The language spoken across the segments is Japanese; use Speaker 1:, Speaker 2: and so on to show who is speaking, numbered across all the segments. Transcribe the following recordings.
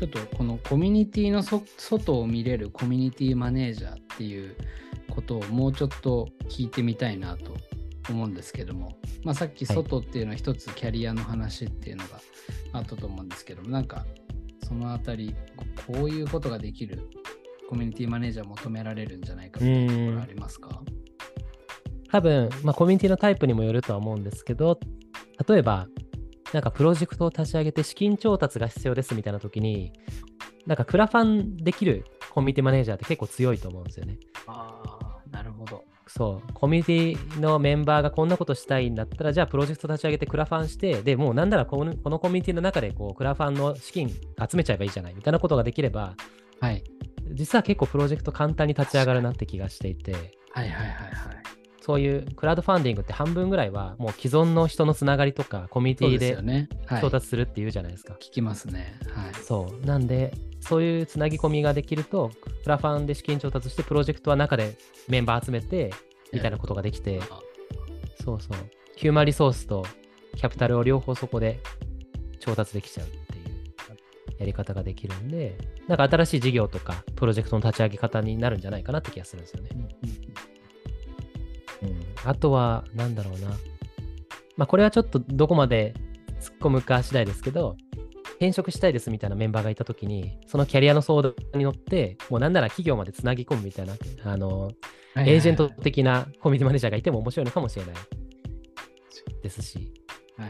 Speaker 1: ちょっとこのコミュニティのそ外を見れるコミュニティマネージャーっていうことをもうちょっと聞いてみたいなと思うんですけども、まあ、さっき外っていうのは一つキャリアの話っていうのがあったと思うんですけども、なんかそのあたりこういうことができるコミュニティマネージャー求められるんじゃないかみたいなところありますか？
Speaker 2: 多分、まあ、コミュニティのタイプにもよるとは思うんですけど、例えば、なんかプロジェクトを立ち上げて資金調達が必要ですみたいな時に、なんかクラファンできるコミュニティマネージャーって結構強いと思うんですよね。
Speaker 1: ああ、なるほど。
Speaker 2: そう、コミュニティのメンバーがこんなことしたいんだったら、じゃあプロジェクト立ち上げてクラファンして、でもうなんならこのこのコミュニティの中でこうクラファンの資金集めちゃえばいいじゃないみたいなことができれば、
Speaker 1: はい、
Speaker 2: 実は結構プロジェクト簡単に立ち上がるなって気がしていて。はい
Speaker 1: はいはいはい。
Speaker 2: そういうクラウドファンディングって半分ぐらいはもう既存の人のつながりとかコミュニティで調達するっていうじゃないですか。
Speaker 1: 聞きますね。はい。
Speaker 2: そう。なんで、そういうつなぎ込みができると、クラファンで資金調達してプロジェクトは中でメンバー集めてみたいなことができて、そうそう。ヒューマンリソースとキャピタルを両方そこで調達できちゃうっていうやり方ができるんで、なんか新しい事業とかプロジェクトの立ち上げ方になるんじゃないかなって気がするんですよね。うん、あとは、なんだろうな。まあ、これはちょっとどこまで突っ込むか次第ですけど、転職したいですみたいなメンバーがいたときに、そのキャリアの相談に乗って、もうなんなら企業までつなぎ込むみたいな、あの、エージェント的なコミュニティマネージャーがいても面白いのかもしれないですし。
Speaker 1: はい。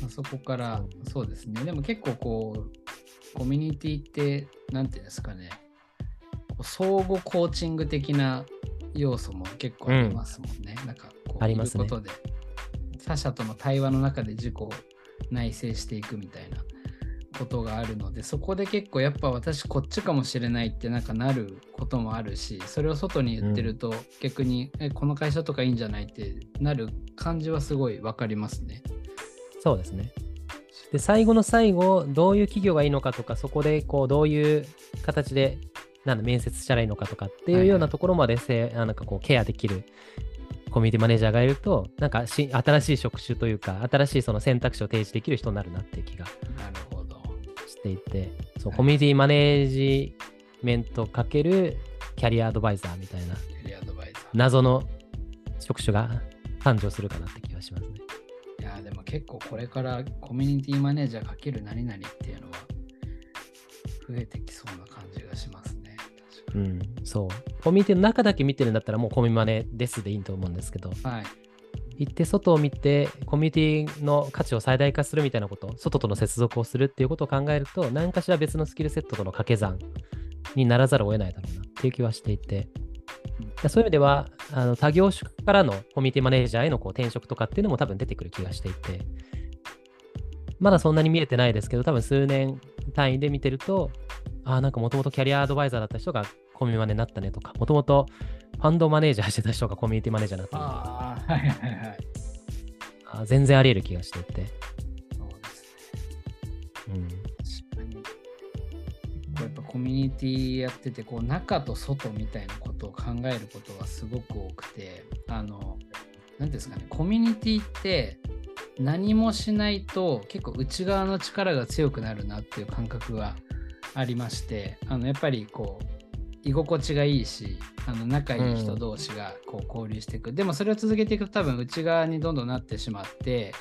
Speaker 1: まあ、そこから、そうですね。でも結構こう、コミュニティって、なんていうんですかね、相互コーチング的な要素も結構ありますもんね。うん、なんかこう、ありますね。ことで、他者との対話の中で自己を内省していくみたいなことがあるので、そこで結構やっぱ私こっちかもしれないってなんかなることもあるし、それを外に言ってると逆に、うん、え、この会社とかいいんじゃないってなる感じはすごいわかりますね。
Speaker 2: そうですね。で、最後の最後、どういう企業がいいのかとか、そこでこうどういう形でなんだ面接したらいいのかとかっていうようなところまでせ、はいはい、なんかこうケアできるコミュニティマネージャーがいると、なんかし新しい職種というか、新しいその選択肢を提示できる人になるなっていう気がしていて、そう、はい、コミュニティマネージメントかけるキャリアアドバイザーみたいな、謎の職種が誕生するかなって気がしますね。
Speaker 1: いやでも結構これからコミュニティマネージャーかける何々っていうのは増えてきそうな感じがしますね。
Speaker 2: うん、そう。コミュニティの中だけ見てるんだったらもうコミマネですでいいと思うんですけど、
Speaker 1: はい、
Speaker 2: 行って外を見てコミュニティの価値を最大化するみたいなこと、外との接続をするっていうことを考えると、何かしら別のスキルセットとの掛け算にならざるを得ないだろうなっていう気はしていて、そういう意味では、あの他業種からのコミュニティマネージャーへのこう転職とかっていうのも多分出てくる気がしていて、まだそんなに見えてないですけど、多分数年単位で見てると、ああ、なんかもともとキャリアアドバイザーだった人がコミマネになったねとか、もともとファンドマネージャーしてた人が コミュニティマネージャーになったねとか、
Speaker 1: あはいはいはい。
Speaker 2: あ全然あり得る気がしていて。
Speaker 1: そうですね。うん。やっぱコミュニティやってて、こう中と外みたいなことを考えることがすごく多くて、あの、なんですかね、コミュニティって何もしないと結構内側の力が強くなるなっていう感覚がありましてあのやっぱりこう居心地がいいしあの仲いい人同士がこう交流していく、うん、でもそれを続けていくと多分内側にどんどんなってしまって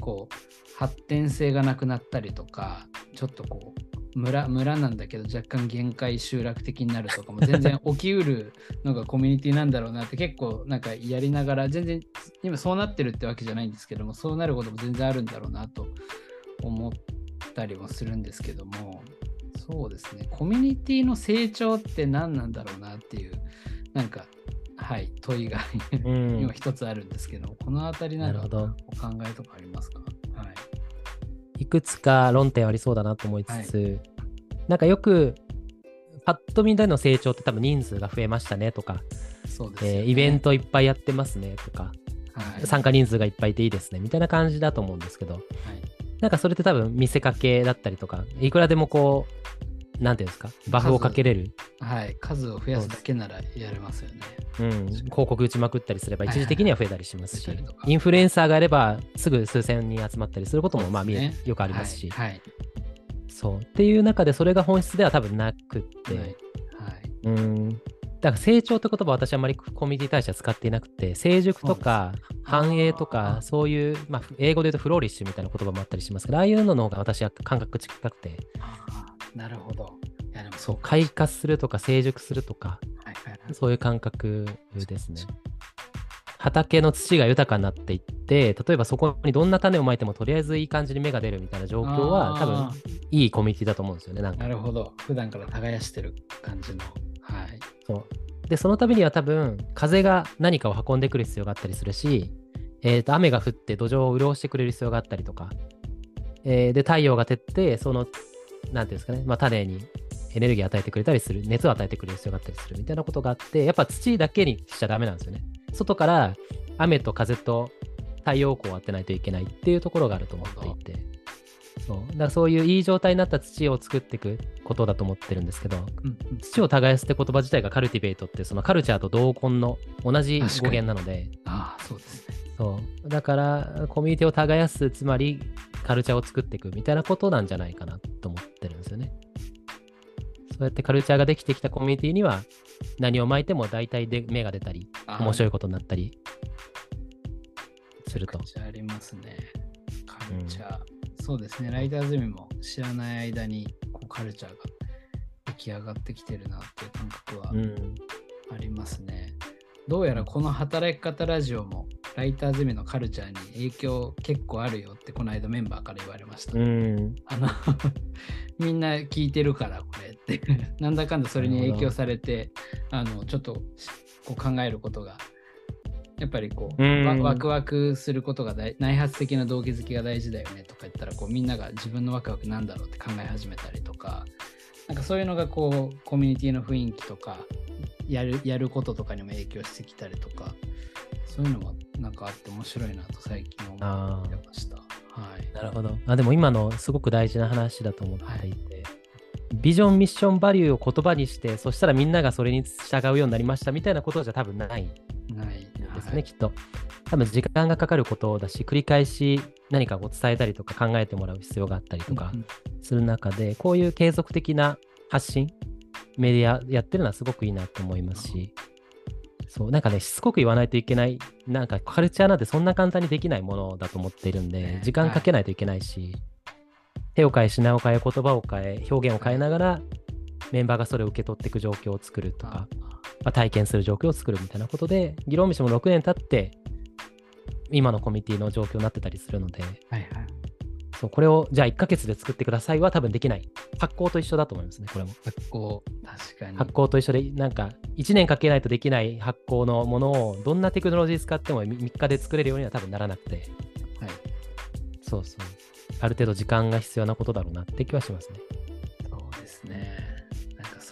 Speaker 1: こう発展性がなくなったりとかちょっとこう村村なんだけど若干限界集落的になるとかも全然 起きうるのがコミュニティなんだろうなって結構なんかやりながら全然今そうなってるってわけじゃないんですけどもそうなることも全然あるんだろうなと思ったりもするんですけどもそうですね。コミュニティの成長って何なんだろうなっていうなんかはい問いが 今一つあるんですけどこの辺りなんかお考えとかありますか？
Speaker 2: い。くつか論点ありそうだなと思いつつ、はい、なんかよくパッと見での成長って多分人数が増えましたねとか、
Speaker 1: そうですね。えー、
Speaker 2: イベントいっぱいやってますねとか、はい、参加人数がいっぱいいていいですねみたいな感じだと思うんですけど、はい、なんかそれって多分見せかけだったりとかいくらでもこうなんていうんですかバフをかけれる。
Speaker 1: はい数を増やすだけならやれますよね。
Speaker 2: うん、広告打ちまくったりすれば一時的には増えたりしますし、はいはい、インフルエンサーがあればすぐ数千人集まったりすることもまあ見え、ね、よくありますし、
Speaker 1: はい、
Speaker 2: そう。っていう中でそれが本質では多分なくって、
Speaker 1: はい。はい。
Speaker 2: うん。だから成長って言葉は私あんまりコミュニティに対しては使っていなくて、成熟とか繁栄と
Speaker 1: あ
Speaker 2: か
Speaker 1: ー、
Speaker 2: そういう、まあ、英語で言うとフローリッシュみたいな言葉もあったりしますけど、ああいうのの方が私は感覚近くて、
Speaker 1: なるほど。いや、でもそうか。
Speaker 2: 開花するとか成熟するとか、
Speaker 1: はいはいはい。
Speaker 2: そういう感覚ですね。畑の土が豊かになっていって、例えばそこにどんな種をまいてもとりあえずいい感じに芽が出るみたいな状況は多分
Speaker 1: あ
Speaker 2: いいコミュニティだと思うんですよね。なん
Speaker 1: ー
Speaker 2: か
Speaker 1: なるほど。普段から耕してる感じの。はい。
Speaker 2: そう。で、そのためには多分風が何かを運んでくる必要があったりするし、えーと雨が降って土壌を潤してくれる必要があったりとか、えーで、太陽が照って、その、なんていうんですかね、まあ、種にエネルギー与えてくれたりする、熱を与えてくれる必要があったりするみたいなことがあって、やっぱ土だけにしちゃダメなんですよね。外から雨と風と太陽光を当てないといけないっていうところがあると思っていて、そう。だからそういういい状態になった土を作っていくことだと思ってるんですけど、
Speaker 1: うんうん。
Speaker 2: 土を耕すって言葉自体がカルティベートってそのカルチャーと同根の同じ語源なので。
Speaker 1: ああ、そうですね。
Speaker 2: そう。だからコミュニティを耕すつまりカルチャーを作っていくみたいなことなんじゃないかなと思ってるんですよね。そうやってカルチャーができてきたコミュニティには何を巻いても大体で芽が出たり面白
Speaker 1: い
Speaker 2: いことになったりすると。
Speaker 1: ありますね。カルチャー。そうですね。ライターゼミも知らない間にこうカルチャーが出来上がってきてるなっていう感覚は
Speaker 2: うん
Speaker 1: ありますね。どうやらこの働き方ラジオもライターゼミのカルチャーに影響結構あるよってこの間メンバーから言われました。
Speaker 2: うん
Speaker 1: あの みんな聞いてるからこれって なんだかんだそれに影響されてあのちょっとこう考えることがやっぱりこう、
Speaker 2: う
Speaker 1: ワクワクすることが大内発的な動機づきが大事だよねとか言ったらこうみんなが自分のワクワクなんだろうって考え始めたりとかなんかそういうのがこうコミュニティの雰囲気とかやるやることとかにも影響してきたりとかそういうのもなんかあって面白いなと最近思
Speaker 2: あ
Speaker 1: ってました。はい。
Speaker 2: なるほど。あでも今のすごく大事な話だと思っていて、ビジョン、ミッション、バリューを言葉にして、そしたらみんながそれに従うようになりましたみたいなことじゃ多分ないん
Speaker 1: ない
Speaker 2: ですね、
Speaker 1: はい
Speaker 2: きっと。多分時間がかかることだし、繰り返し何かを伝えたりとか考えてもらう必要があったりとか
Speaker 1: うん
Speaker 2: する中で、こういう継続的な発信、メディアやってるのはすごくいいなと思いますし、そう、なんかね、しつこく言わないといけない、なんかカルチャーなんてそんな簡単にできないものだと思っているんで
Speaker 1: ね、
Speaker 2: 時間かけないといけないし、手を変え、品を変え、言葉を変え、表現を変えながら、メンバーがそれを受け取っていく状況を作るとか、まあ、体験する状況を作るみたいなことで、議論飯も6年経って、今のコミュニティの状況になってたりするので、
Speaker 1: はいはい。
Speaker 2: そうこれをじゃあ1ヶ月で作ってくださいは多分できない。発酵と一緒だと思いますね、これも。
Speaker 1: 発酵、確かに。
Speaker 2: 発酵と一緒で、なんか1年かけないとできない発酵のものをどんなテクノロジー使っても3日で作れるようには多分ならなくて、
Speaker 1: はい。
Speaker 2: そうそう。ある程度時間が必要なことだろうなって気はしますね。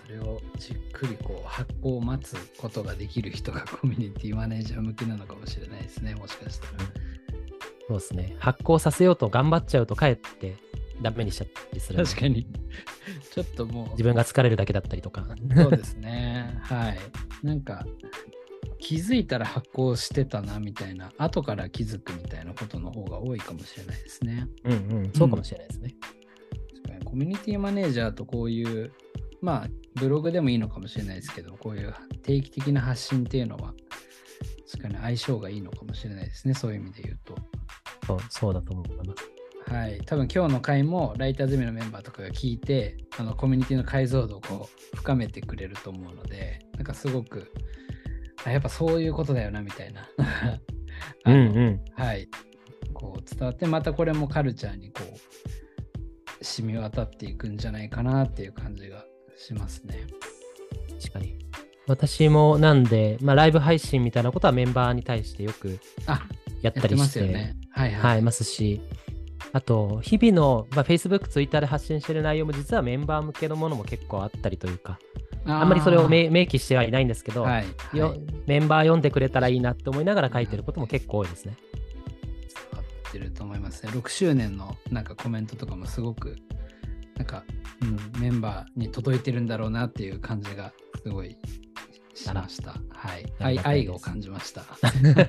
Speaker 1: それをじっくりこう発酵を待つことができる人が コミュニティマネージャー向きなのかもしれないですね、もしかしたら。
Speaker 2: そうですね。発酵させようと頑張っちゃうとかえってダメにしちゃったりする。
Speaker 1: 確かに。ちょっともう、
Speaker 2: 自分が疲れるだけだったりとか。
Speaker 1: そうですね。はい。なんか、気づいたら発酵してたなみたいな、後から気づくみたいなことの方が多いかもしれないですね。
Speaker 2: うんうん、そうかもしれないですね。
Speaker 1: 確かにコミュニティマネージャーとこういう、まあ、ブログでもいいのかもしれないですけど、こういう定期的な発信っていうのは、確かに相性がいいのかもしれないですね、そういう意味で言うと。
Speaker 2: そうそうだと思います。
Speaker 1: はい、多分今日の回もライターゼミのメンバーとかが聞いてあのコミュニティの解像度をこう深めてくれると思うのでなんかすごくあやっぱそういうことだよなみたいな
Speaker 2: うん。
Speaker 1: はいこう伝わってまたこれもカルチャーにこう染み渡っていくんじゃないかなっていう感じがしますね。
Speaker 2: 確かに。私もなんで、まあ、ライブ配信みたいなことはメンバーに対してよく
Speaker 1: あ
Speaker 2: やっ
Speaker 1: た
Speaker 2: りして、
Speaker 1: すよね。はいはい。
Speaker 2: はい、ますし、あと、日々の、まあ、Facebook、Twitter で発信してる内容も実はメンバー向けのものも結構あったりというか、あんまりそれを明明記してはいないんですけど、
Speaker 1: はい、はい、
Speaker 2: よメンバー読んでくれたらいいなって思いながら書いてることも結構多いですね。
Speaker 1: 伝わってると思いますね。6周年のなんかコメントとかもすごくなんか、うん、メンバーに届いてるんだろうなっていう感じがすごいしました。はい。愛愛を感じました。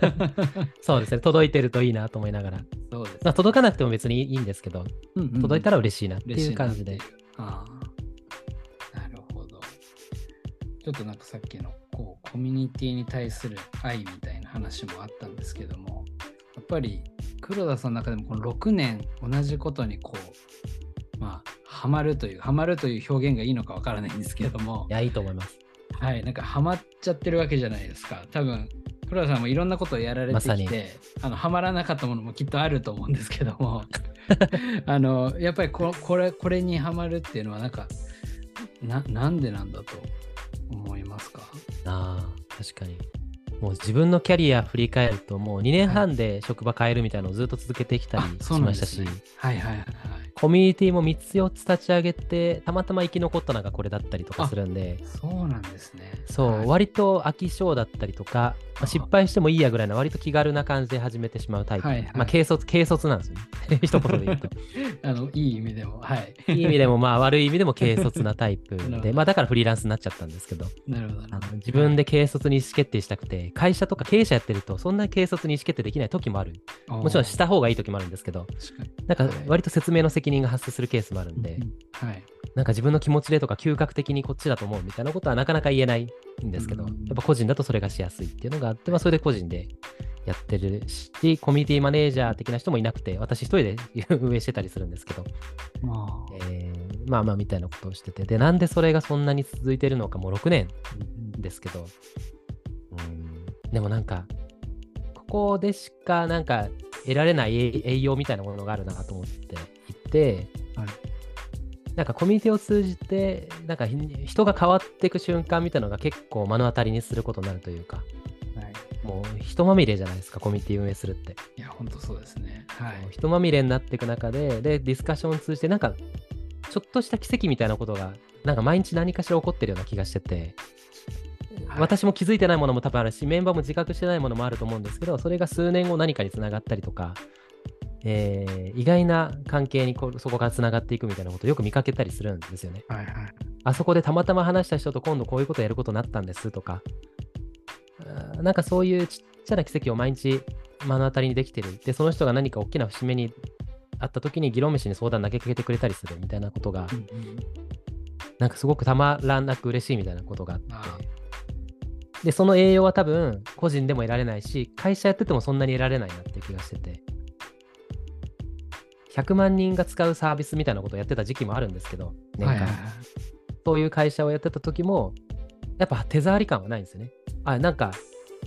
Speaker 2: そうですね、届いてるといいなと思いながら。
Speaker 1: そそうです、
Speaker 2: まあ、届かなくても別にいいんですけど、
Speaker 1: うんうん
Speaker 2: 届いたら嬉しいなっていう感じで。
Speaker 1: ああ、なるほど。ちょっとなんかさっきのこうコミュニティに対する愛みたいな話もあったんですけども、やっぱり黒田さんの中でもこの6年同じことにこう、まあ、ハマるという、ハマるという表現がいいのかわからないんですけども
Speaker 2: い、や、いいと思います。
Speaker 1: はい、なんかハマっちゃってるわけじゃないですか。多分黒田さんもいろんなことをやられてきて、あのハマらなかったものもきっとあると思うんですけども、あのやっぱりここれこれにハマるっていうのはなんかななんでなんだと思いますか？
Speaker 2: ああ、確かに。もう自分のキャリア振り返ると、もう2年半で職場変えるみたいなのをずっと続けてきたり
Speaker 1: あ
Speaker 2: しましたし、
Speaker 1: ですね。はいはいはいはい。
Speaker 2: コミュニティも3つ4つ立ち上げて、たまたま生き残ったのがこれだったりとかするんで、
Speaker 1: そうなんですね。
Speaker 2: そう、
Speaker 1: はい
Speaker 2: 割と飽き性だったりとか、まあ失敗してもいいやぐらいの割と気軽な感じで始めてしまうタイプ。
Speaker 1: はいはい
Speaker 2: まあ軽率、軽率なんですよね。一言で言うと。
Speaker 1: あのいい意味でも、はい。
Speaker 2: いい意味でもまあ悪い意味でも軽率なタイプで、
Speaker 1: ど
Speaker 2: まあだからフリーランスになっちゃったんですけど、
Speaker 1: なるほど。
Speaker 2: あの自分で軽率に意思決定したくて、会社とか経営者やってると、そんな軽率に意思決定できない時もある。
Speaker 1: も
Speaker 2: もちろんした方がいい時もあるんですけど、なんか割と説明の責任が発生するケースもあるんで、
Speaker 1: はい。
Speaker 2: なんか自分の気持ちでとか嗅覚的にこっちだと思うみたいなことはなかなか言えないんですけど、
Speaker 1: うん
Speaker 2: やっぱ個人だとそれがしやすいっていうのがあって、まあそれで個人でやってるし、コミュニティマネージャー的な人もいなくて、私一人で運営してたりするんですけど、
Speaker 1: まあ、
Speaker 2: えーまあまあみたいなことをしてて、で、なんでそれがそんなに続いてるのかもう6年ですけど、うん、でもなんか、ここでしかなんか得られない栄栄養みたいなものがあるなと思って、
Speaker 1: はい
Speaker 2: なんかコミュニティを通じて、なんかひ人が変わっていく瞬間みたいなのが結構目の当たりにすることになるというか、
Speaker 1: はい。
Speaker 2: もう人まみれじゃないですか、コミュニティ運営するって。
Speaker 1: いや、本当そうですね。はい。
Speaker 2: 人まみれになっていく中で、で、ディスカッションを通じて、なんか、ちょっとした奇跡みたいなことが、なんか毎日何かしら起こってるような気がしてて、
Speaker 1: はい
Speaker 2: 私も気づいてないものも多分あるし、メンバーも自覚してないものもあると思うんですけど、それが数年後何かにつながったりとか、えー意外な関係にこうそこからつながっていくみたいなことをよく見かけたりするんですよね。
Speaker 1: はいはい。
Speaker 2: あそこでたまたま話した人と今度こういうことをやることになったんですとか、なんかそういうちっちゃな奇跡を毎日目の当たりにできてる。で、その人が何か大きな節目にあった時に議論飯に相談投げかけてくれたりするみたいなことが、
Speaker 1: うんうん
Speaker 2: なんかすごくたまらなく嬉しいみたいなことがあって
Speaker 1: あ。
Speaker 2: で、その栄養は多分個人でも得られないし、会社やっててもそんなに得られないなっていう気がしてて。100万人が使うサービスみたいなことをやってた時期もあるんですけど、年間。
Speaker 1: はいはいはい。
Speaker 2: そういう会社をやってた時も、やっぱ手触り感はないんですよね。あ、なんか、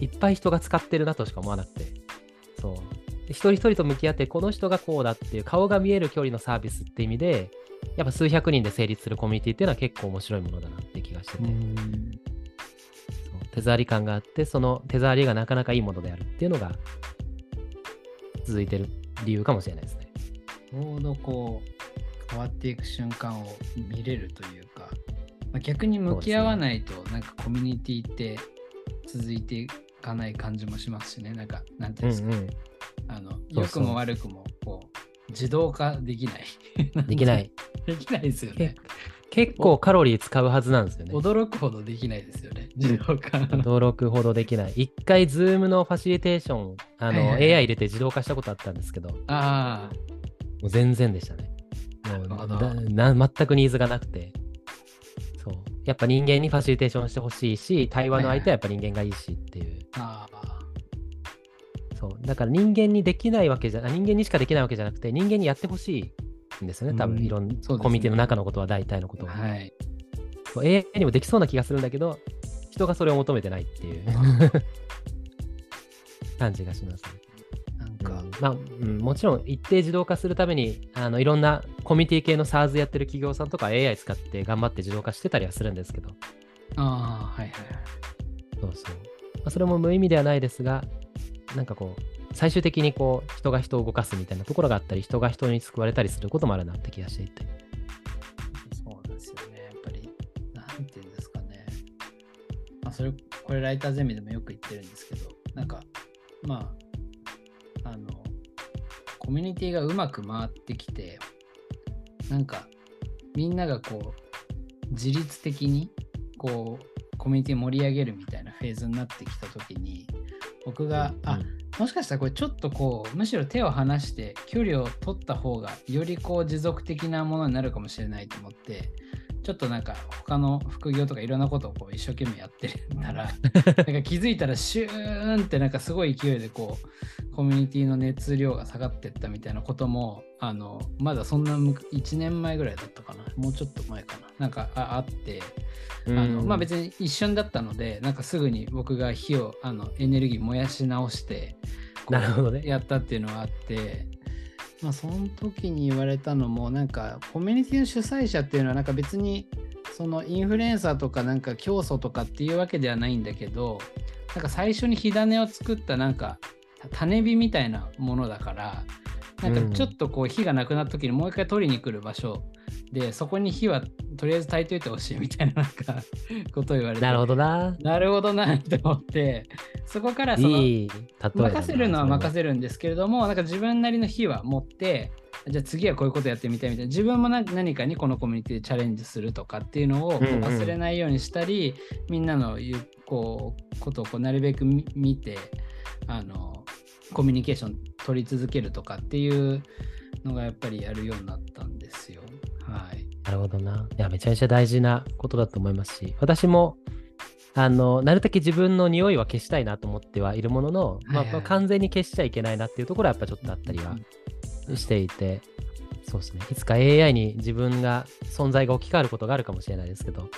Speaker 2: いっぱい人が使ってるなとしか思わなくて。そう。で一人一人と向き合って、この人がこうだっていう顔が見える距離のサービスって意味で、やっぱ数百人で成立するコミュニティっていうのは結構面白いものだなって気がしてて、手触り感があって、その手触りがなかなかいいものであるっていうのが続いてる理由かもしれないですね。
Speaker 1: ちょうどこう変わっていく瞬間を見れるというか、まあ、逆に向き合わないとなんかコミュニティって続いていかない感じもしますしね。なんかなんていうんですか、
Speaker 2: うん
Speaker 1: あの
Speaker 2: そう
Speaker 1: 良くも悪くもこう自動化できない。
Speaker 2: うん、できない。
Speaker 1: できないですよね。
Speaker 2: 結構カロリー使うはずなんですよね。
Speaker 1: 驚くほどできないですよね。自動化。
Speaker 2: 驚くほどできない。一回、ズームのファシリテーション、あの、
Speaker 1: はいはいはい。
Speaker 2: AI 入れて自動化したことあったんですけど、も
Speaker 1: ああ
Speaker 2: う全然でしたね。もうだな全くニーズがなくて。そう。やっぱ人間にファシリテーションしてほしいし、対話の相手はやっぱ人間がいいしっていう。
Speaker 1: ああ
Speaker 2: そう。だから人間にできないわけじゃ、あ人間にしかできないわけじゃなくて、人間にやってほしいんですよね。多分、
Speaker 1: うん
Speaker 2: いろんな、コミュニティの中のことは大体のことは。
Speaker 1: はい
Speaker 2: AI にもできそうな気がするんだけど、人がそれを求めてないっていう 感じがしますね。まあ、うん、もちろん一定自動化するためにあのいろんなコミュニティ系の SARS やってる企業さんとか AI 使って頑張って自動化してたりはするんですけど、
Speaker 1: ああはいはいはい
Speaker 2: そうそう。まあ、それも無意味ではないですが、なんかこう、最終的にこう、人が人を動かすみたいなところがあったり、人が人に救われたりすることもあるなって気がしていて。
Speaker 1: そうですよね。やっぱり、なんていうんですかね。まあ、それ、これライターゼミでもよく言ってるんですけど、なんか、まあ、あの、コミュニティがうまく回ってきて、なんか、みんながこう、自律的に、こう、コミュニティ盛り上げるみたいなフェーズになってきたときに、僕が、あ、もしかしたらこれちょっとこうむしろ手を離して距離を取った方がよりこう持続的なものになるかもしれないと思ってちょっとなんか他の副業とかいろんなことをこう一生懸命やってるなら なんか気づいたらシューンってなんかすごい勢いでこうコミュニティの熱量が下がってったみたいなこともあのまだそんな1年前ぐらいだったかな。もうちょっと前かな。なんかああってあのまあ別に一瞬だったのでなんかすぐに僕が火をあのエネルギー燃やし直して
Speaker 2: なるほどね。
Speaker 1: やったっていうのはあってまあその時に言われたのもなんかコミュニティの主催者っていうのはなんか別にそのインフルエンサーとかなんか教祖とかっていうわけではないんだけどなんか最初に火種を作ったなんか種火みたいなものだからなんかちょっとこう火がなくなった時にもう一回取りに来る場所でそこに火はとりあえず炊いといてほしいみたいななんか ことを言われて。
Speaker 2: なるほどな。
Speaker 1: なるほどなって思って。そこからその任せるのは任せるんですけれどもなんか自分なりの火は持ってじゃあ次はこういうことやってみたいみたいな。自分もな何かにこのコミュニティでチャレンジするとかっていうのを忘れないようにしたり、みんなの言うこうことをこうなるべく見見てあのコミュニケーション取り続けるとかっていうのがやっぱりやるようになったんですよ。はい。
Speaker 2: なるほどな。いや、めちゃめちゃ大事なことだと思いますし、私も、あの、なるだけ自分の匂いは消したいなと思ってはいるものの、まあ
Speaker 1: はいはい
Speaker 2: まあ完全に消しちゃいけないなっていうところはやっぱちょっとあったりはしていて、そうですね。いつか AI に自分が存在が置き換わることがあるかもしれないですけど、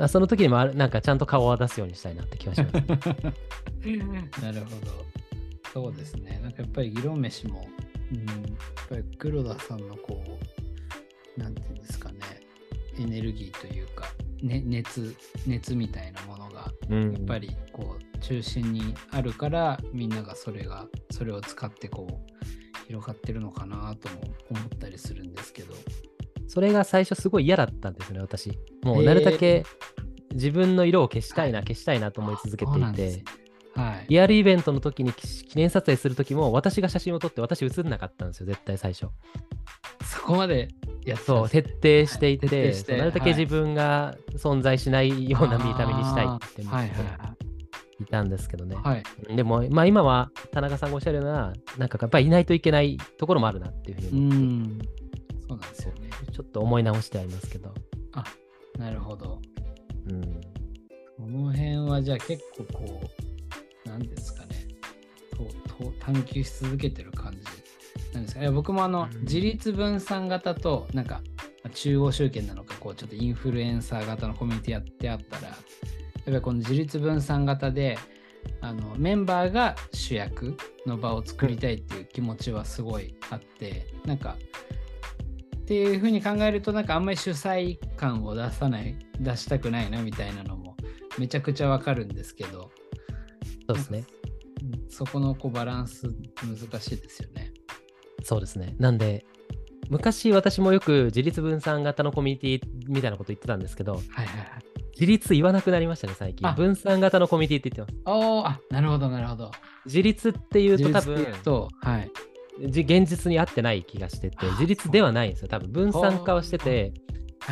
Speaker 2: あその時にもあるなんかちゃんと顔を出すようにしたいなって気はします。
Speaker 1: なるほど。そうですね。なんかやっぱり議論飯も、うん、やっぱり黒田さんのこう、なんていうんですかね、エネルギーというか、ね、熱、熱みたいなものが、
Speaker 2: うん
Speaker 1: やっぱりこう、中心にあるから、みんながそれが、それを使ってこう、広がってるのかなとも思ったりするんですけど。
Speaker 2: それが最初すごい嫌だったんですね、私。もうなるだけ自分の色を消したいな、消したいなと思い続けていて
Speaker 1: はい。
Speaker 2: リアルイベントの時に記記念撮影する時も私が写真を撮って私写んなかったんですよ、絶対最初。
Speaker 1: そこまでやってた
Speaker 2: そう、
Speaker 1: んです
Speaker 2: 徹底してい
Speaker 1: て、
Speaker 2: なるだけ
Speaker 1: はい
Speaker 2: 自分が存在しないような見た目にしたいって思
Speaker 1: はい
Speaker 2: って
Speaker 1: はい
Speaker 2: たんですけどね。
Speaker 1: はい。はい。
Speaker 2: でも、まあ今は田中さんがおっしゃるような、なんかやっぱりいないといけないところもあるなっていうふう
Speaker 1: う
Speaker 2: に思って、
Speaker 1: ん。そうなんですよね。
Speaker 2: ちょっと思い直してはいますけど。
Speaker 1: あ、なるほど。
Speaker 2: うん。
Speaker 1: この辺はじゃあ結構こう、なんですかね、とと探求し続けてる感じなんですか？いや僕もあの、
Speaker 2: うん
Speaker 1: 自立分散型と、なんか、まあ中央集権なのか、こう、ちょっとインフルエンサー型のコミュニティやってあったら、やっぱりこの自立分散型で、あのメンバーが主役の場を作りたいっていう気持ちはすごいあって、なんか、っていうふうに考えると、なんかあんまり主催感を出さない、出したくないなみたいなのもめちゃくちゃわかるんですけど、
Speaker 2: そうですね。
Speaker 1: うんそこのこうバランス難しいですよね。
Speaker 2: そうですね。なんで、昔私もよく自立分散型のコミュニティみたいなこと言ってたんですけど、
Speaker 1: はいはいはい。
Speaker 2: 自立言わなくなりましたね、最近
Speaker 1: あ。
Speaker 2: 分散型のコミュニティって言ってます。
Speaker 1: おーあなるほどなるほど。
Speaker 2: 自立っていうと多分
Speaker 1: と、はい。
Speaker 2: じ現実に合ってない気がしてて
Speaker 1: あ、
Speaker 2: 自立ではないんですよ。多分分散化をしてて、
Speaker 1: はい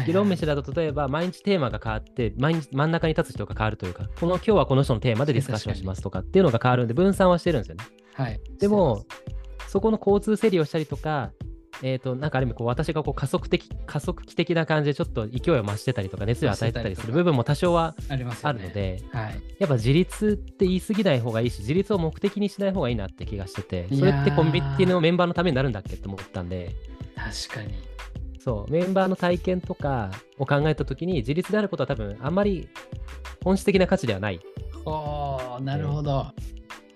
Speaker 2: 議論飯だと例えば毎日テーマが変わって、毎日真ん中に立つ人が変わるというか、この今日はこの人のテーマでディスカッションしますとかっていうのが変わるんで、分散はしてるんですよね。
Speaker 1: はい。
Speaker 2: でも、そこの交通整理をしたりとか、えっ、と、なんかある意味こう、私がこう加速的、加速器的な感じでちょっと勢いを増してたりとか、熱量を与えてたりする部分も多少は
Speaker 1: あ
Speaker 2: るので、
Speaker 1: はい。
Speaker 2: やっぱ自立って言い過ぎない方がいいし、自立を目的にしない方がいいなって気がしてて、それってコミュニティのメンバーのためになるんだっけって思ったんで、
Speaker 1: 確かに。
Speaker 2: そう、メンバーの体験とかを考えたときに、自立であることは多分あんまり本質的な価値ではない。
Speaker 1: おーなるほど。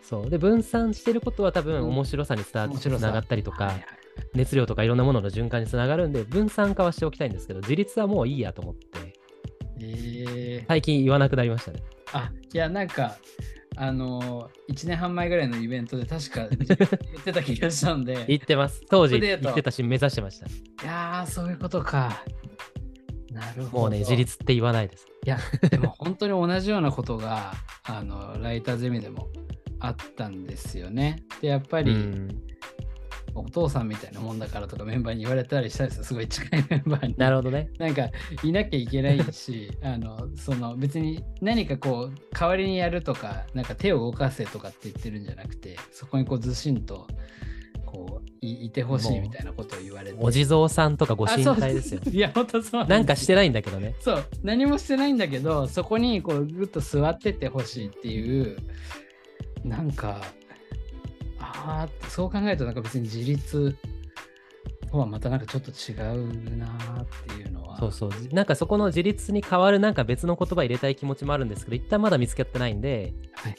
Speaker 2: そう。で、分散してることは多分
Speaker 1: うん
Speaker 2: 面白さにつながったりとか、熱量とかいろんなものの循環につながるんで、分散化はしておきたいんですけど、自立はもういいやと思って、
Speaker 1: えー、
Speaker 2: 最近言わなくなりましたね。
Speaker 1: あいやなんかあのー、1年半前ぐらいのイベントで確か言ってた気がしたんで、い
Speaker 2: 言ってます。当時言ってたし、目指してました。
Speaker 1: やー、そういうことか。なるほど。
Speaker 2: もうね、自立って言わないです。
Speaker 1: いや、でも本当に同じようなことが、あの、ライターゼミでもあったんですよね。で、やっぱり、
Speaker 2: うん
Speaker 1: お父さんみたいなもんだからとかメンバーに言われたりしたんですよ。すごい近いメンバーに。
Speaker 2: なるほどね。
Speaker 1: なんかいなきゃいけないし、あのその別に何かこう代わりにやるとか、なんか手を動かせとかって言ってるんじゃなくて、そこにこうずしんとこういいてほしいみたいなことを言われて。
Speaker 2: お地蔵さんとかご神体ですよ。
Speaker 1: いや、本当そう
Speaker 2: なんかして
Speaker 1: ない。
Speaker 2: ないんだけどね。
Speaker 1: そう、何もしてないんだけど、そこにこうぐっと座っててほしいっていう、なんか、ああ、そう考えるとなんか別に自立とはまたなんかちょっと違うなーっていうのは。
Speaker 2: そうそう。なんかそこの自立に代わるなんか別の言葉入れたい気持ちもあるんですけど、一旦まだ見つけてないんで、
Speaker 1: はいはい。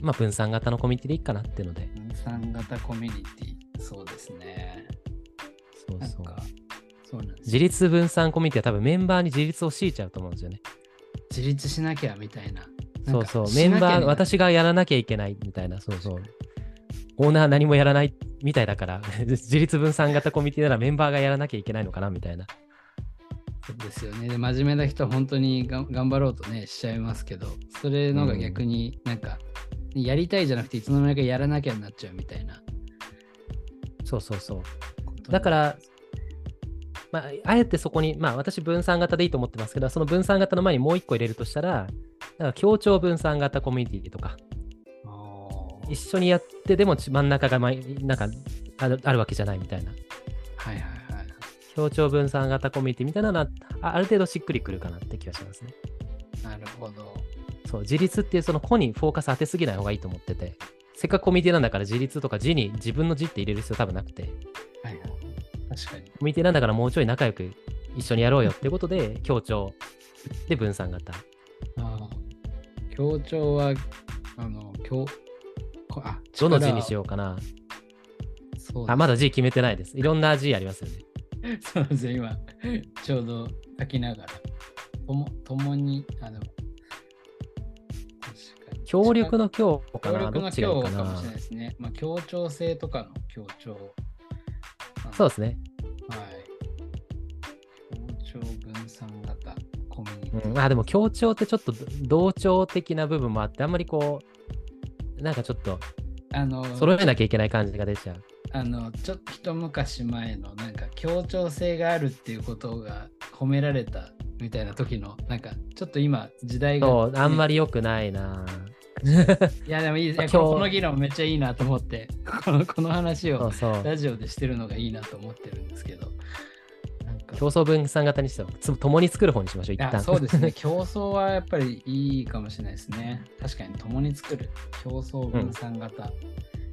Speaker 2: まあ分散型のコミュニティでいいかなっていうので。
Speaker 1: 分散型コミュニティ、そうですね。
Speaker 2: そうそう。
Speaker 1: そうなんです
Speaker 2: 自立分散コミュニティは多分メンバーに自立を強いちゃうと思うんですよね。
Speaker 1: 自立しなきゃみたいな。
Speaker 2: そうそう。メンバー、私がやらなきゃいけないみたいな、そうそう。オーナー何もやらないみたいだから、自立分散型コミュニティならメンバーがやらなきゃいけないのかなみたいな。
Speaker 1: そうですよね。で真面目な人は本当にが頑張ろうとね、しちゃいますけど、それのが逆になんか、やりたいじゃなくて、いつの間にかやらなきゃになっちゃうみたいな
Speaker 2: そうそうそう。だから、まあ、あえてそこに、まあ私分散型でいいと思ってますけど、その分散型の前にもう一個入れるとしたら、だから協調分散型コミュニティとか、一緒にやってでも真ん中がまなんかあるあるわけじゃないみたいな。
Speaker 1: はいはいはい。
Speaker 2: 協調分散型コミュニティみたいなのはあある程度しっくりくるかなって気がしますね。
Speaker 1: なるほど。
Speaker 2: そう、自立っていうその個にフォーカス当てすぎない方がいいと思ってて、せっかくコミュニティなんだから自立とか字に自分の字って入れる必要多分なくて、
Speaker 1: はいはい。確かに。
Speaker 2: コミュニティなんだからもうちょい仲良く一緒にやろうよってことで、協調で分散型。
Speaker 1: あー協調は、あの、協こあ
Speaker 2: どの字にし
Speaker 1: よ
Speaker 2: ようかな。
Speaker 1: う。そう
Speaker 2: あ、まだ字決めてないです。いろんな字ありますよね。
Speaker 1: そうですね、今、ちょうど書きながら。とも、ともに、あの。
Speaker 2: 協力の協かな。
Speaker 1: 協力の
Speaker 2: どっちがいい
Speaker 1: 協
Speaker 2: かな
Speaker 1: かもしれない。ですね。まあ、協調性とかの協調。
Speaker 2: そうですね。
Speaker 1: はい。協調分散型コミュニティ。
Speaker 2: うん、あでも協調ってちょっと同調的な部分もあって、あんまりこう、なんかちょっと
Speaker 1: あの、
Speaker 2: 揃えなきゃいけない感じが出ちゃう。
Speaker 1: あの、ちょっと一昔前の、なんか協調性があるっていうことが褒められたみたいな時の、なんか、ちょっと今、時代が、
Speaker 2: そう、あんま
Speaker 1: り。
Speaker 2: り良くないな。
Speaker 1: いや、でもいいです。いや
Speaker 2: 今日
Speaker 1: この議論めっちゃいいなと思って、このこの話を。ラジオでしてるのがいいなと思ってるんですけど。
Speaker 2: 競争分散型にしても、つ共に作る方にしましょう、一旦。
Speaker 1: そうですね。競争はやっぱりいいかもしれないですね。確かに共に作る。競争分散型。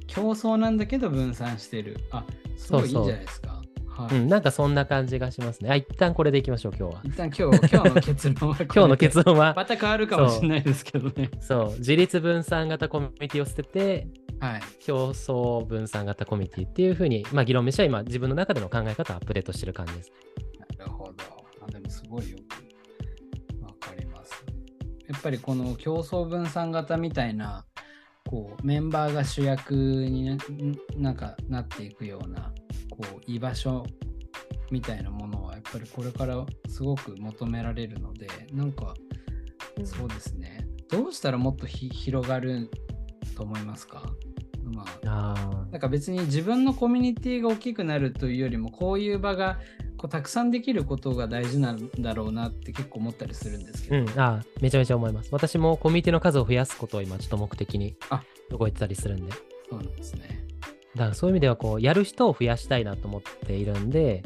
Speaker 1: 競争なんだけど分散してる。あ、すごいいいんじゃないですか。はい。
Speaker 2: うん、なんかそんな感じがしますね。あ、一旦これでいきましょう、今日は。
Speaker 1: 一旦今日 今日の結論は
Speaker 2: 今日の結論は、
Speaker 1: また変わるかもしれないですけどね。
Speaker 2: そう、自立分散型コミュニティを捨てて、
Speaker 1: はい。
Speaker 2: 競争分散型コミュニティっていうふうに、まあ、議論飯は今、自分の中での考え方をアップデートしてる感じです。
Speaker 1: あでもすごいよくわかります。やっぱりこの競争分散型みたいな、こうメンバーが主役にななんかなっていくような、こう居場所みたいなものはやっぱりこれからすごく求められるので、なんかそうですね。どうしたらもっとひ広がると思いますか？まあ
Speaker 2: あ
Speaker 1: なんか別に自分のコミュニティが大きくなるというよりもこういう場がこうたくさんできることが大事なんだろうなって結構思ったりするんですけど、
Speaker 2: うん、あめちゃめちゃ思います。私もコミュニティの数を増やすことを今、ちょっと目的に
Speaker 1: あ
Speaker 2: 動いてたりするんで。
Speaker 1: そうなんですね。
Speaker 2: だからそういう意味では、こう、やる人を増やしたいなと思っているんで、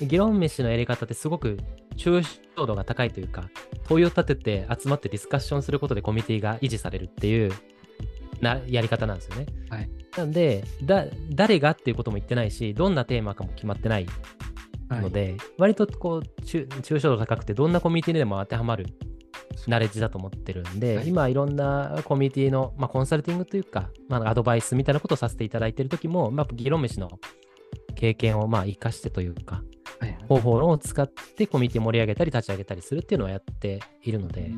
Speaker 2: 議論飯のやり方ってすごく抽象度が高いというか、問いを立てて集まってディスカッションすることでコミュニティが維持されるっていうなやり方なんですよね。
Speaker 1: はい
Speaker 2: なんでだ、誰がっていうことも言ってないし、どんなテーマかも決まってない
Speaker 1: はい。
Speaker 2: ので、割とこう抽抽象度高くて、どんなコミュニティにでも当てはまるナレッジだと思ってるんで、
Speaker 1: はい。
Speaker 2: 今いろんなコミュニティの、まあ、コンサルティングというか、まあ、アドバイスみたいなことをさせていただいている時も、まあ、議論飯の経験をまあ生かしてというか、
Speaker 1: はいはい。
Speaker 2: 方法論を使ってコミュニティ盛り上げたり立ち上げたりするっていうのをやっているので、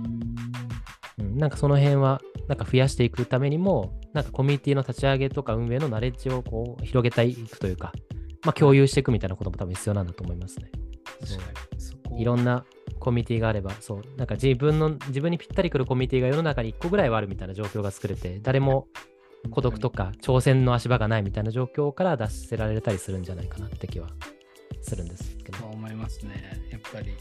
Speaker 2: うん、なんかその辺はなんか増やしていくためにも、なんかコミュニティの立ち上げとか運営のナレッジをこう広げていくというか、まあ、共有していくみたいなことも多分必要なんだと思いますね。いろんなコミュニティがあれば、そう、なんか自分の、自分にぴったりくるコミュニティが世の中に1個ぐらいはあるみたいな状況が作れて、誰も孤独とか挑戦の足場がないみたいな状況から脱せられたりするんじゃないかなって気はするんですけど。
Speaker 1: そう思いますね。やっぱり、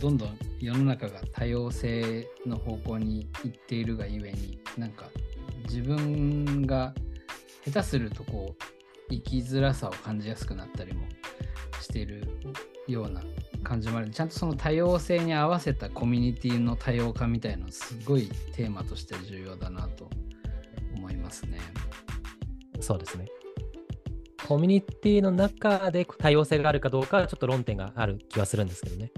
Speaker 1: どんどん世の中が多様性の方向に行っているがゆえに、なんか自分が下手するとこう、生きづらさを感じやすくなったりもしているような感じもあるちゃんとその多様性に合わせたコミュニティの多様化みたいなのすごいテーマとして重要だなと思いますね。
Speaker 2: そうですね。コミュニティの中で多様性があるかどうかはちょっと論点がある気はするんですけどね。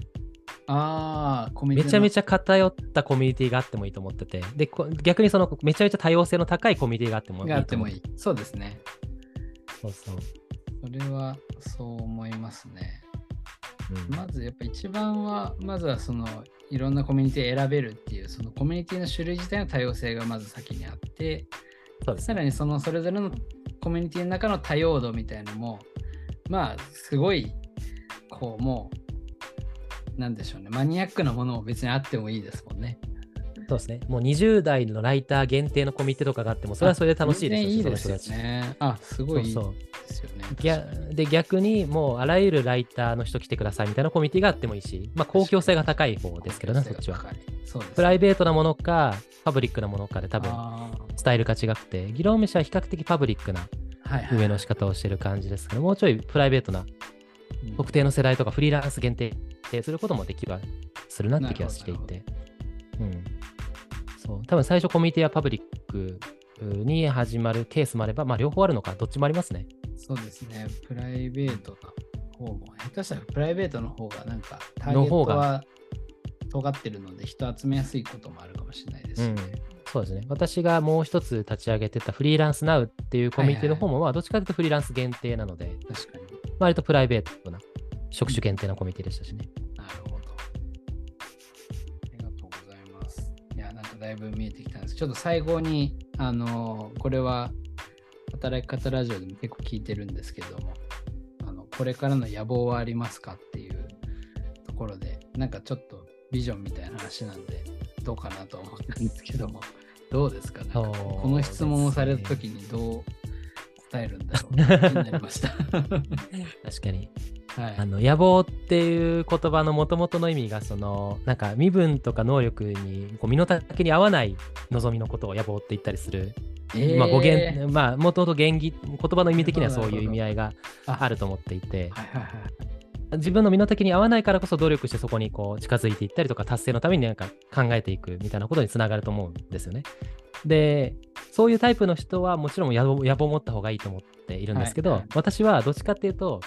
Speaker 1: ああ、コ
Speaker 2: めちゃめちゃ偏ったコミュニティがあってもいいと思ってて、で逆にそのめちゃめちゃ多様性の高いコミュニティがあってもいいと思
Speaker 1: いい。そうですね。
Speaker 2: そうそう。
Speaker 1: それはそう思いますね。うん、まずやっぱ一番は、まずはそのいろんなコミュニティ選べるっていう、そのコミュニティの種類自体の多様性がまず先にあって、ね、さらにそのそれぞれのコミュニティの中の多様度みたいのも、まあすごい、こうもう、なんでしょうね、マニアックなものも別にあってもいいですもんね。
Speaker 2: そうですね。もう20代のライター限定のコミュニティとかがあっても、それはそれで楽しいですよ
Speaker 1: いいですよね。あ、すごいいいですよ
Speaker 2: ね。で、逆にもうあらゆるライターの人来てくださいみたいなコミュニティがあってもいいし、まあ公共性が高い方ですけどね、そっちは。プライベートなものか、パブリックなものかで多分、スタイルが違くて、議論飯は比較的パブリックな上の仕方をしてる感じですけど、もうちょいプライベートな、特定の世代とかフリーランス限定することもできはするなって気がしていて。うん。そう多分最初コミュニティはパブリックに始まるケースもあれば、まあ、両方あるのか、どっちもありますね。
Speaker 1: そうですね。プライベートな方も、下手したらプライベートの方がなんかターゲットは尖ってるので人集めやすいこともあるかもしれないですね、うん。
Speaker 2: そうですね。私がもう一つ立ち上げてたフリーランスナウっていうコミュニティの方も、まあどっちかというとフリーランス限定なので、
Speaker 1: 確かに。
Speaker 2: 割とプライベートな職種限定のコミュニティでしたしね。
Speaker 1: なるだいぶ見えてきたんです。ちょっと最後に、あのこれは働き方ラジオでも結構聞いてるんですけども、あのこれからの野望はありますかっていうところで、なんかちょっとビジョンみたいな話なんで、どうかなと思ったんですけども、どうですか？ねこの質問をされた時にどう伝えるんだろう気になりました。確か
Speaker 2: に。はい、あの野望っていう言葉のもともとの意味がそのなんか身分とか能力にこう身の丈に合わない望みのことを野望って言ったりする、えー、まあ語源まあもともと言言葉の意味的にはそういう意味合いがあると思っていて、自分の身の丈に合わないからこそ努力してそこにこう近づいていったりとか達成のためになんか考えていくみたいなことにつながると思うんですよね。でそういうタイプの人はもちろん野望野望を持った方がいいと思っているんですけど、はいはい、私はどっちかっていうと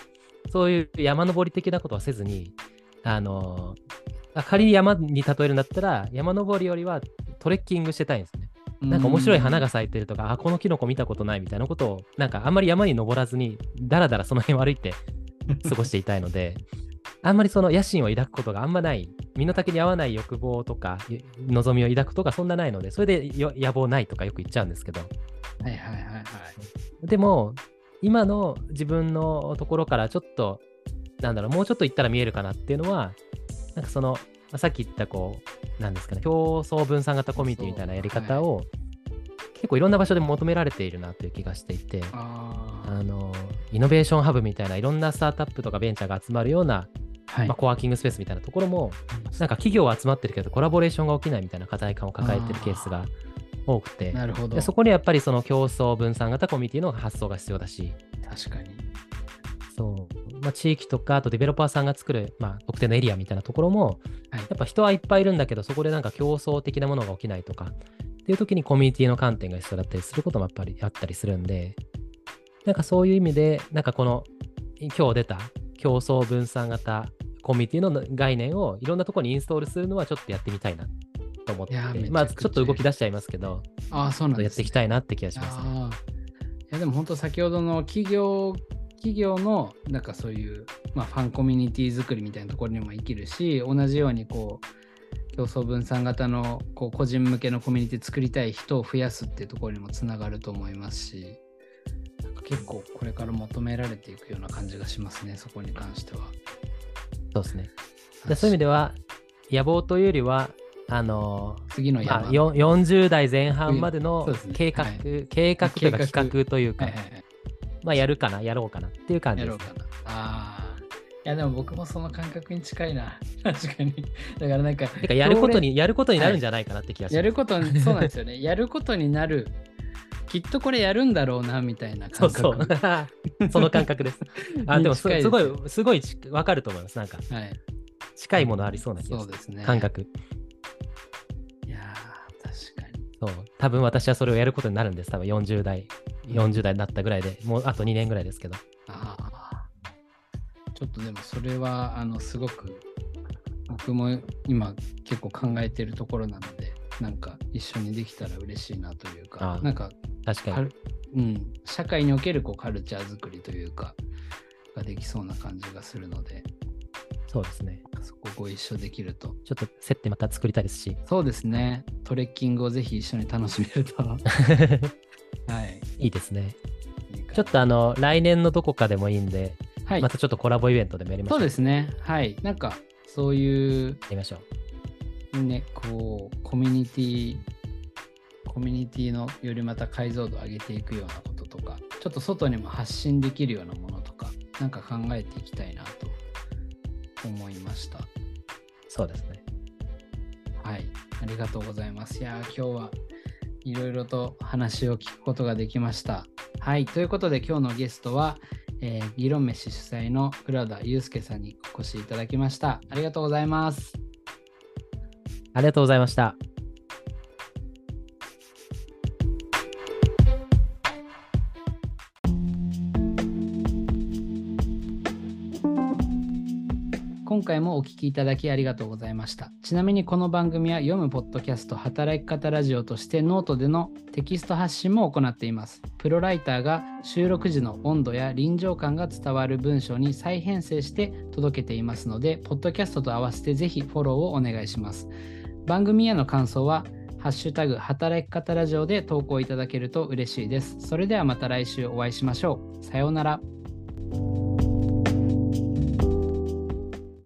Speaker 2: そういう山登り的なことはせずに、あの仮に山に例えるんだったら、山登りよりはトレッキングしてたいんですね。なんか面白い花が咲いてるとか、あ、このキノコ見たことないみたいなことを、なんかあんまり山に登らずに、だらだらその辺を歩いて 過ごしていたいので、あんまりその野心を抱くことがあんまない、身の丈に合わない欲望とか、望みを抱くとかそんなないので、それで野望ないとかよく言っちゃうんですけど。
Speaker 1: はいはいはいはい。
Speaker 2: でも、今の自分のところからちょっと、なんだろう、もうちょっと行ったら見えるかなっていうのは、なんかその、まあ、さっき言ったこう、なんですかね、競争分散型コミュニティみたいなやり方を、はい、結構いろんな場所で求められているなという気がしていて、あの、イノベーションハブみたいないろんなスタートアップとかベンチャーが集まるような、はい、まあ、コワーキングスペースみたいなところも、なんか企業は集まってるけど、コラボレーションが起きないみたいな課題感を抱えてるケースが多くて、
Speaker 1: なるほど。
Speaker 2: でそこにやっぱりその競争分散型コミュニティの発想が必要だし、
Speaker 1: 確かに。
Speaker 2: そう。まあ、地域とか、あとデベロッパーさんが作る、まあ、特定のエリアみたいなところも、はい、やっぱ人はいっぱいいるんだけど、そこでなんか競争的なものが起きないとか、っていう時にコミュニティの観点が必要だったりすることもやっぱりあったりするんで、なんかそういう意味で、なんかこの今日出た競争分散型コミュニティの概念をいろんなところにインストールするのはちょっとやってみたいなと思って、まあちょっと動き出しちゃいますけど、
Speaker 1: あそうなん、
Speaker 2: ね、やっていきたいなって気がしますね。
Speaker 1: いやでも本当先ほどの企業企業のなんかそういう、まあ、ファンコミュニティ作りみたいなところにも生きるし同じようにこう競争分散型のこう個人向けのコミュニティ作りたい人を増やすっていうところにもつながると思いますしなんか結構これから求められていくような感じがしますねそこに関しては。
Speaker 2: そうですね。でそういう意味では野望というよりはあのま
Speaker 1: 次の山。
Speaker 2: あ、よ40代前半までの計画、
Speaker 1: はい
Speaker 2: 計画というか企画というか、
Speaker 1: はいはいはい。
Speaker 2: まあやるかな、やろうかなっていう感じですね。
Speaker 1: やろうかな。ああ。いやでも僕もその感覚に近いな。確かに。だからなんか、
Speaker 2: てかやることに、やることになるんじゃないかなって気がします。
Speaker 1: やることに、そうなんですよね。やることになる。きっとこれやるんだろうな、みたいな
Speaker 2: そう
Speaker 1: 感覚。
Speaker 2: そう。その感覚です。あ、でもすごい、すごいちわかると思います。なんか、
Speaker 1: はい。
Speaker 2: 近いものありそうな気がする。
Speaker 1: そうですね。
Speaker 2: 感。覚。そう。多分私はそれをやることになるんです。多分40代、40代になったぐらいで、もうあと2年ぐらいですけど。
Speaker 1: ああ。ちょっとでもそれは、あの、すごく、僕も今結構考えてるところなので、なんか一緒にできたら嬉しいなという
Speaker 2: あ
Speaker 1: か、
Speaker 2: あ
Speaker 1: なんか
Speaker 2: 確かに。
Speaker 1: うん、社会におけるこうカルチャー作りというか、ができそうな感じがするので、
Speaker 2: そうですね。
Speaker 1: そこご一緒できると。
Speaker 2: ちょっと接点また作りたいですし。
Speaker 1: そうですね。トレッキングをぜひ一緒に楽しめると。はい。
Speaker 2: いいですね。ちょっとあの、来年のどこかでもいいんで、
Speaker 1: はい
Speaker 2: ま。たちょっとコラボイベントでもやりましょ。
Speaker 1: そううですね。はい。なんか、そういう
Speaker 2: やりましょう。
Speaker 1: ね、こう、コミュニティ、コミュニティのよりまた解像度を上げていくようなこととか、ちょっと外にも発信できるようなものとか、なんか考えていきたいなと思いました。
Speaker 2: そうですね。
Speaker 1: はい。ありがとうございます。いやー、今日はいろいろと話を聞くことができました。はい。ということで、今日のゲストは、えー議論メシ主催の黒田悠介さんにお越しいただきました。ありがとうございます。
Speaker 2: ありがとうございました。
Speaker 1: 回もお聞きいただきありがとうございました。ちなみにこの番組は読むポッドキャスト働き方ラジオとしてノートでのテキスト発信も行っています。プロライターが収録時の温度や臨場感が伝わる文章に再編成して届けていますので、ポッドキャストと合わせてぜひフォローをお願いします。番組への感想は、ハッシュタグ働き方ラジオで投稿いただけると嬉しいです。それではまた来週お会いしましょう。さようなら。